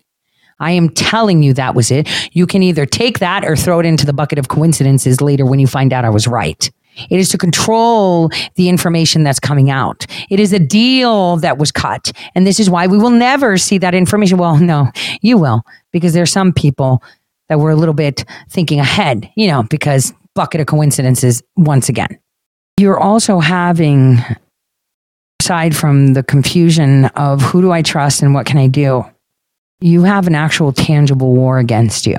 I am telling you that was it. You can either take that or throw it into the bucket of coincidences later when you find out I was right. It is to control the information that's coming out. It is a deal that was cut. And this is why we will never see that information. Well, no, you will, because there are some people that were a little bit thinking ahead, you know, because bucket of coincidences once again. You're also having, aside from the confusion of who do I trust and what can I do, you have an actual tangible war against you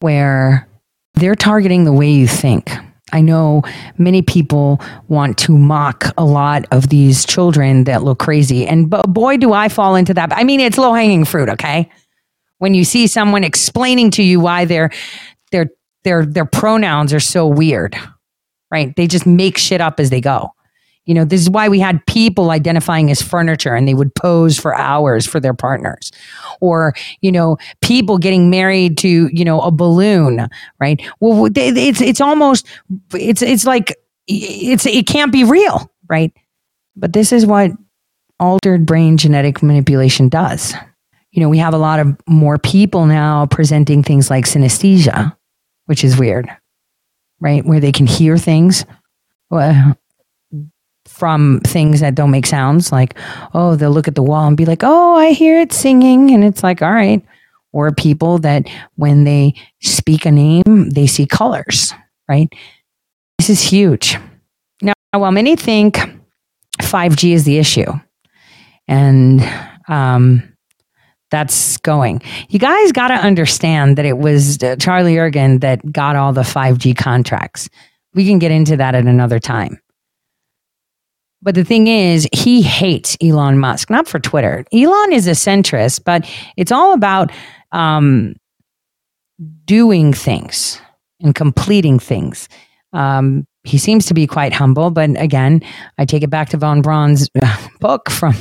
where they're targeting the way you think I know many people want to mock a lot of these children that look crazy. And boy, do I fall into that. I mean, it's low hanging fruit, okay? When you see someone explaining to you why their, their, their, their pronouns are so weird, right? They just make shit up as they go. You know, this is why we had people identifying as furniture and they would pose for hours for their partners. Or, you know, people getting married to, you know, a balloon, right? Well, it's, it's almost, it's, it's like, it's, it can't be real, right? But this is what altered brain genetic manipulation does. You know, we have a lot of more people now presenting things like synesthesia, which is weird, right? Where they can hear things. Well, from things that don't make sounds like oh they'll look at the wall and be like oh i hear it singing and it's like all right or people that when they speak a name they see colors right this is huge now while many think 5g is the issue and um, that's going. You guys got to understand that it was uh, Charlie Ergen that got all the 5G contracts. We can get into that at another time. But the thing is, he hates Elon Musk, not for Twitter. Elon is a centrist, but it's all about um, doing things and completing things. Um, he seems to be quite humble, but again, I take it back to von Braun's uh, book from,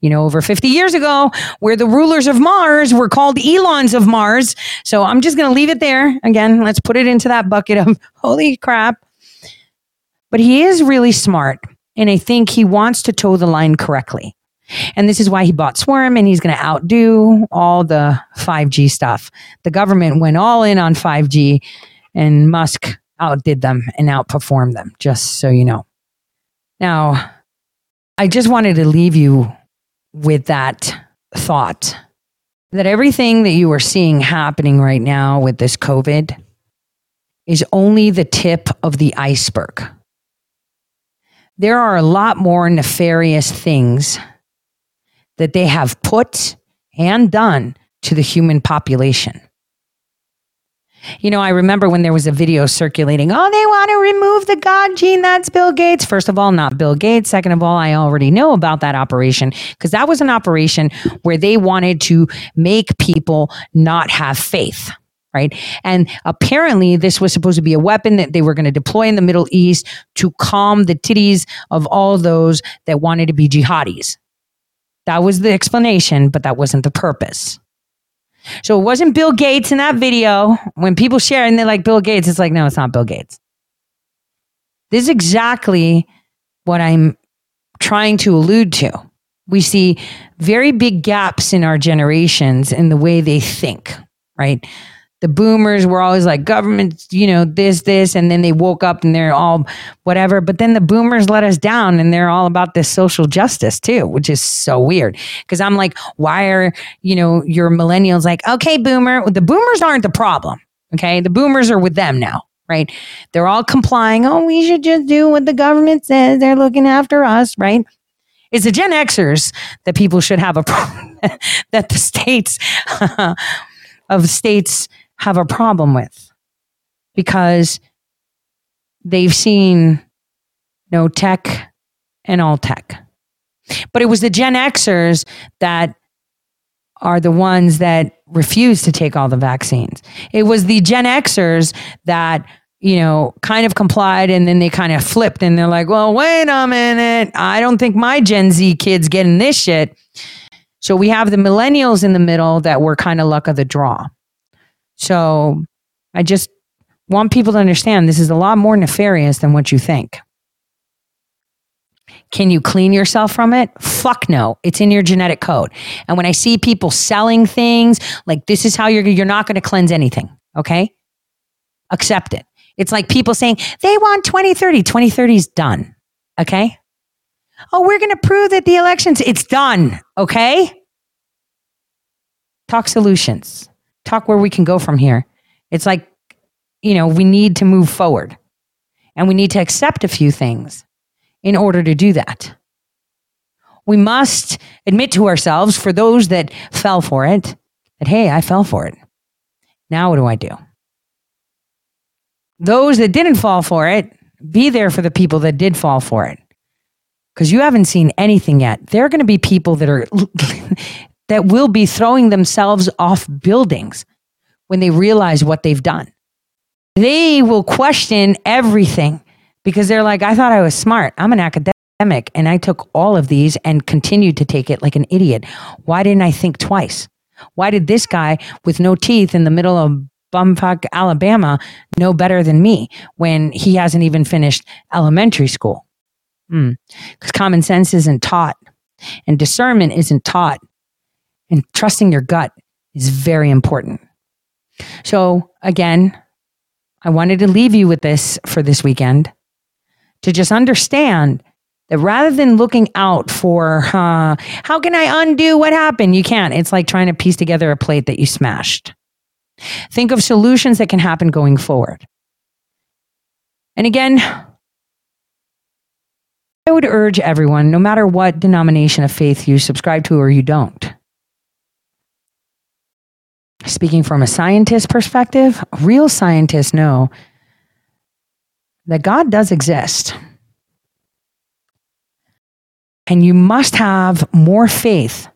you know, over 50 years ago, where the rulers of Mars were called Elons of Mars. So I'm just going to leave it there. Again, let's put it into that bucket of [laughs] holy crap. But he is really smart And I think he wants to toe the line correctly. And this is why he bought Swarm and he's going to outdo all the 5G stuff. The government went all in on 5G and Musk outdid them and outperformed them, just so you know. Now, I just wanted to leave you with that thought that everything that you are seeing happening right now with this COVID is only the tip of the iceberg. There are a lot more nefarious things that they have put and done to the human population. You know, I remember when there was a video circulating, oh, they want to remove the God gene. That's Bill Gates. First of all, not Bill Gates. Second of all, I already know about that operation because that was an operation where they wanted to make people not have faith. Right. And apparently, this was supposed to be a weapon that they were going to deploy in the Middle East to calm the titties of all those that wanted to be jihadis. That was the explanation, but that wasn't the purpose. So it wasn't Bill Gates in that video. When people share and they're like Bill Gates, it's like, no, it's not Bill Gates. This is exactly what I'm trying to allude to. We see very big gaps in our generations in the way they think, right? The boomers were always like, government, you know, this, this, and then they woke up and they're all whatever. But then the boomers let us down and they're all about this social justice too, which is so weird. Cause I'm like, why are, you know, your millennials like, okay, boomer, the boomers aren't the problem. Okay. The boomers are with them now right? They're all complying. Oh, we should just do what the government says. They're looking after us, right? It's the Gen Xers that people should have a [laughs] problem that the states [laughs] of states have a problem with because they've seen no tech and all tech. But it was the Gen Xers that are the ones that refuse to take all the vaccines. It was the Gen Xers that, you know, kind of complied and then they kind of flipped and they're like, well, wait a minute. I don't think my Gen Z kids getting this shit. So we have the millennials in the middle that were kind of luck of the draw. So I just want people to understand this is a lot more nefarious than what you think. Can you clean yourself from it? Fuck no. It's in your genetic code. And when I see people selling things like this is how you're you're not going to cleanse anything, okay? Accept it. It's like people saying they want 2030. 2030 is done. Okay? Oh, we're going to prove that the elections it's done, okay? Talk solutions. Talk where we can go from here. It's like you know, we need to move forward. And we need to accept a few things in order to do that. We must admit to ourselves, for those that fell for it, that, hey, I fell for it. Now what do I do? Those that didn't fall for it, be there for the people that did fall for it. Because you haven't seen anything yet. There are going to be people that are [laughs] that will be throwing themselves off buildings when they realize what they've done. They will question everything because they're like, I thought I was smart. I'm an academic and I took all of these and continued to take it like an idiot. Why didn't I think twice? Why did this guy with no teeth in the middle of bumfuck Alabama know better than me when he hasn't even finished elementary school? Because hmm. common sense isn't taught and discernment isn't taught. And trusting your gut is very important. So, again, I wanted to leave you with this for this weekend to just understand that rather than looking out for uh, how can I undo what happened, you can't. It's like trying to piece together a plate that you smashed. Think of solutions that can happen going forward. And again, I would urge everyone, no matter what denomination of faith you subscribe to or you don't, speaking from a scientist perspective, real scientists know that God does exist. And you must have more faith.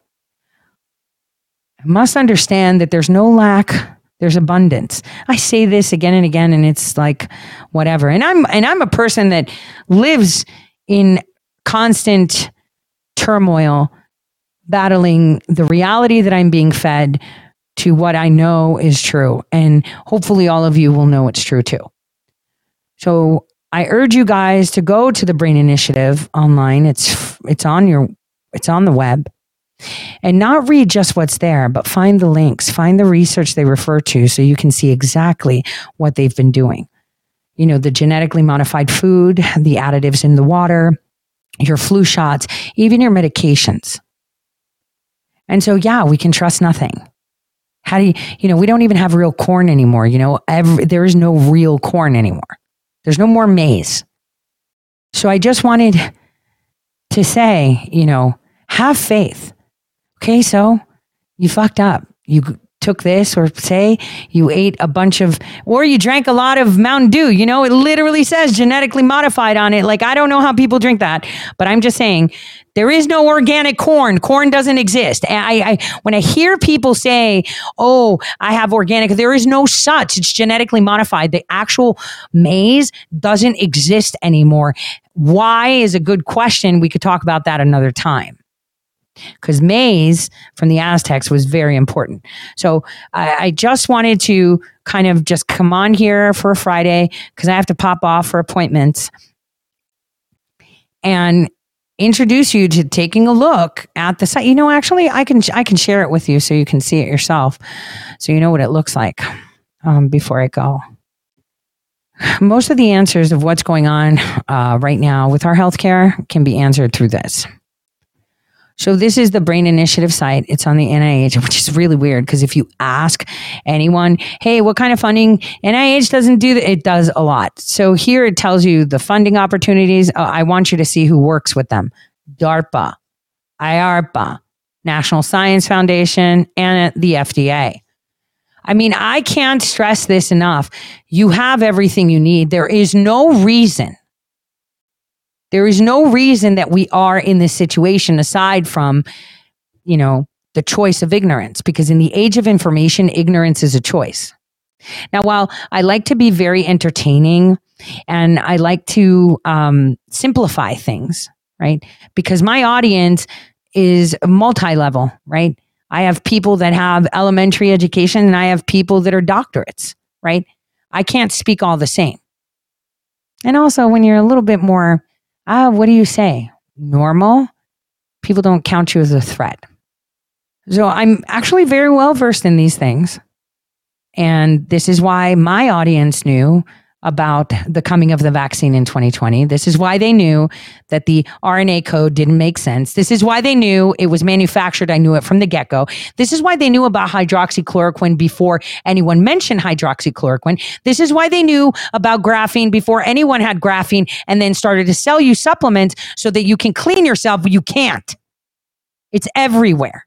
You must understand that there's no lack, there's abundance. I say this again and again and it's like whatever. And I'm and I'm a person that lives in constant turmoil battling the reality that I'm being fed to what I know is true. And hopefully all of you will know it's true too. So I urge you guys to go to the Brain Initiative online. It's it's on your it's on the web. And not read just what's there, but find the links, find the research they refer to so you can see exactly what they've been doing. You know, the genetically modified food, the additives in the water, your flu shots, even your medications. And so, yeah, we can trust nothing. How do you, you know, we don't even have real corn anymore. You know, every, there is no real corn anymore. There's no more maize. So I just wanted to say, you know, have faith. Okay, so you fucked up. You took this, or say you ate a bunch of, or you drank a lot of Mountain Dew. You know, it literally says genetically modified on it. Like, I don't know how people drink that, but I'm just saying there is no organic corn. Corn doesn't exist. I, I when I hear people say, "Oh, I have organic," there is no such. It's genetically modified. The actual maize doesn't exist anymore. Why is a good question. We could talk about that another time because maize from the Aztecs was very important. So I, I, just wanted to kind of just come on here for a Friday because I have to pop off for appointments and introduce you to taking a look at the site. You know, actually, I can I can share it with you so you can see it yourself, so you know what it looks like um, before I go. Most of the answers of what's going on uh, right now with our healthcare can be answered through this. So this is the Brain Initiative site. It's on the NIH, which is really weird because if you ask anyone, hey, what kind of funding NIH doesn't do that, it does a lot. So here it tells you the funding opportunities. Uh, I want you to see who works with them: DARPA, IARPA, National Science Foundation, and the FDA. I mean, I can't stress this enough. You have everything you need. There is no reason there is no reason that we are in this situation aside from, you know, the choice of ignorance, because in the age of information, ignorance is a choice. Now, while I like to be very entertaining and I like to um, simplify things, right? Because my audience is multi level, right? I have people that have elementary education and I have people that are doctorates, right? I can't speak all the same. And also, when you're a little bit more ah, what do you say? Normal? People don't count you as a threat. So I'm actually very well versed in these things. And this is why my audience knew about the coming of the vaccine in 2020. This is why they knew that the RNA code didn't make sense. This is why they knew it was manufactured. I knew it from the get go. This is why they knew about hydroxychloroquine before anyone mentioned hydroxychloroquine. This is why they knew about graphene before anyone had graphene and then started to sell you supplements so that you can clean yourself, but you can't. It's everywhere.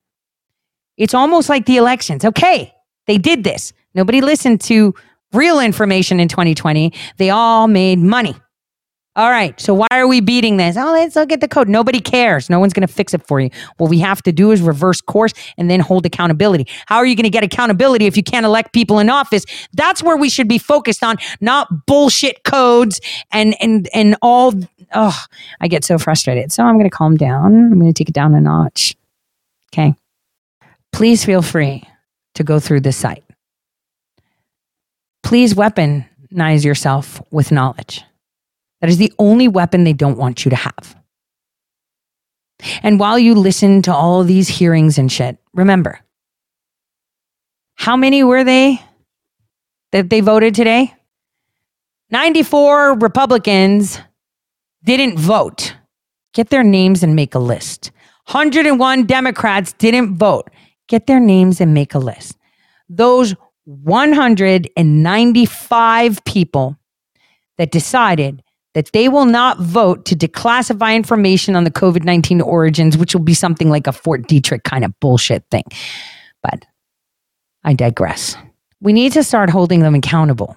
It's almost like the elections. Okay, they did this. Nobody listened to real information in 2020. They all made money. All right. So why are we beating this? Oh, let's look at the code. Nobody cares. No one's going to fix it for you. What we have to do is reverse course and then hold accountability. How are you going to get accountability if you can't elect people in office? That's where we should be focused on, not bullshit codes and and and all. Oh, I get so frustrated. So I'm going to calm down. I'm going to take it down a notch. Okay. Please feel free to go through this site please weaponize yourself with knowledge. That is the only weapon they don't want you to have. And while you listen to all these hearings and shit, remember how many were they that they voted today? 94 Republicans didn't vote. Get their names and make a list. 101 Democrats didn't vote. Get their names and make a list. Those 195 people that decided that they will not vote to declassify information on the COVID 19 origins, which will be something like a Fort Detrick kind of bullshit thing. But I digress. We need to start holding them accountable.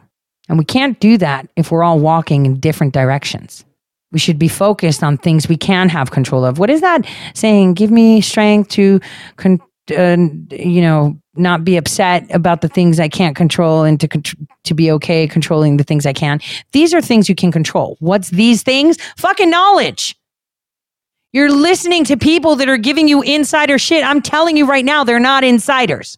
And we can't do that if we're all walking in different directions. We should be focused on things we can have control of. What is that saying? Give me strength to, con- uh, you know, not be upset about the things I can't control and to to be okay controlling the things I can. These are things you can control. What's these things? Fucking knowledge. You're listening to people that are giving you insider shit. I'm telling you right now, they're not insiders.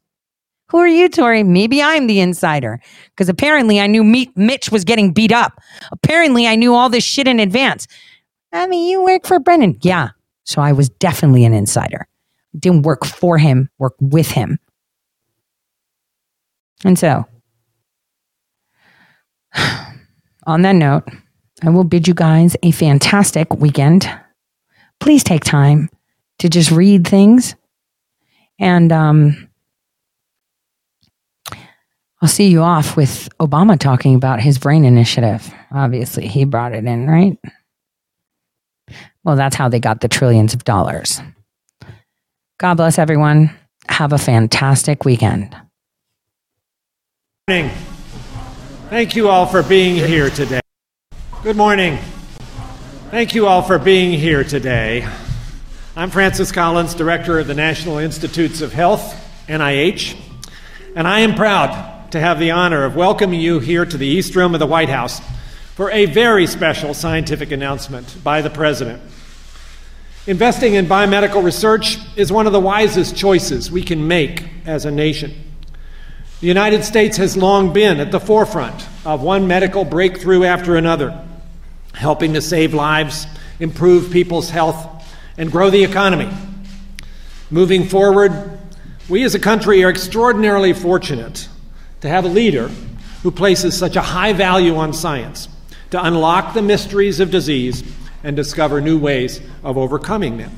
Who are you, Tori? Maybe I'm the insider. Because apparently I knew Me- Mitch was getting beat up. Apparently I knew all this shit in advance. I mean, you work for Brennan. Yeah. So I was definitely an insider. Didn't work for him, work with him. And so, [sighs] on that note, I will bid you guys a fantastic weekend. Please take time to just read things. And um, I'll see you off with Obama talking about his brain initiative. Obviously, he brought it in, right? Well, that's how they got the trillions of dollars. God bless everyone. Have a fantastic weekend. Good morning. Thank you all for being here today. Good morning. Thank you all for being here today. I'm Francis Collins, Director of the National Institutes of Health, NIH, and I am proud to have the honor of welcoming you here to the East Room of the White House for a very special scientific announcement by the President. Investing in biomedical research is one of the wisest choices we can make as a nation. The United States has long been at the forefront of one medical breakthrough after another, helping to save lives, improve people's health, and grow the economy. Moving forward, we as a country are extraordinarily fortunate to have a leader who places such a high value on science to unlock the mysteries of disease and discover new ways of overcoming them.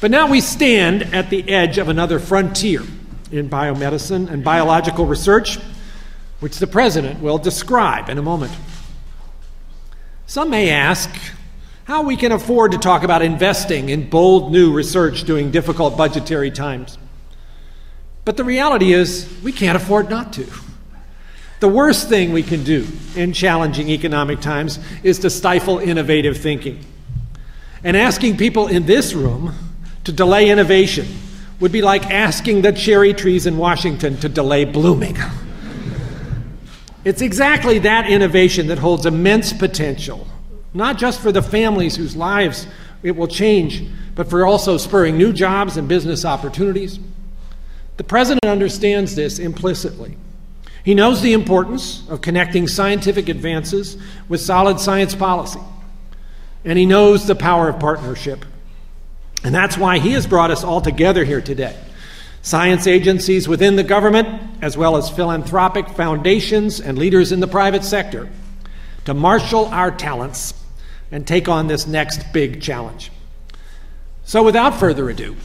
But now we stand at the edge of another frontier in biomedicine and biological research, which the President will describe in a moment. Some may ask how we can afford to talk about investing in bold new research during difficult budgetary times. But the reality is, we can't afford not to. The worst thing we can do in challenging economic times is to stifle innovative thinking. And asking people in this room to delay innovation would be like asking the cherry trees in Washington to delay blooming. It's exactly that innovation that holds immense potential, not just for the families whose lives it will change, but for also spurring new jobs and business opportunities. The President understands this implicitly. He knows the importance of connecting scientific advances with solid science policy, and he knows the power of partnership. And that's why he has brought us all together here today science agencies within the government, as well as philanthropic foundations and leaders in the private sector, to marshal our talents and take on this next big challenge. So, without further ado,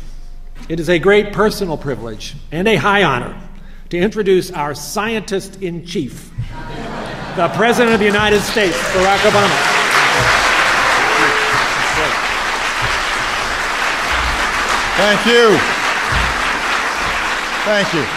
it is a great personal privilege and a high honor to introduce our scientist in chief, the President of the United States, Barack Obama. Thank you. Thank you.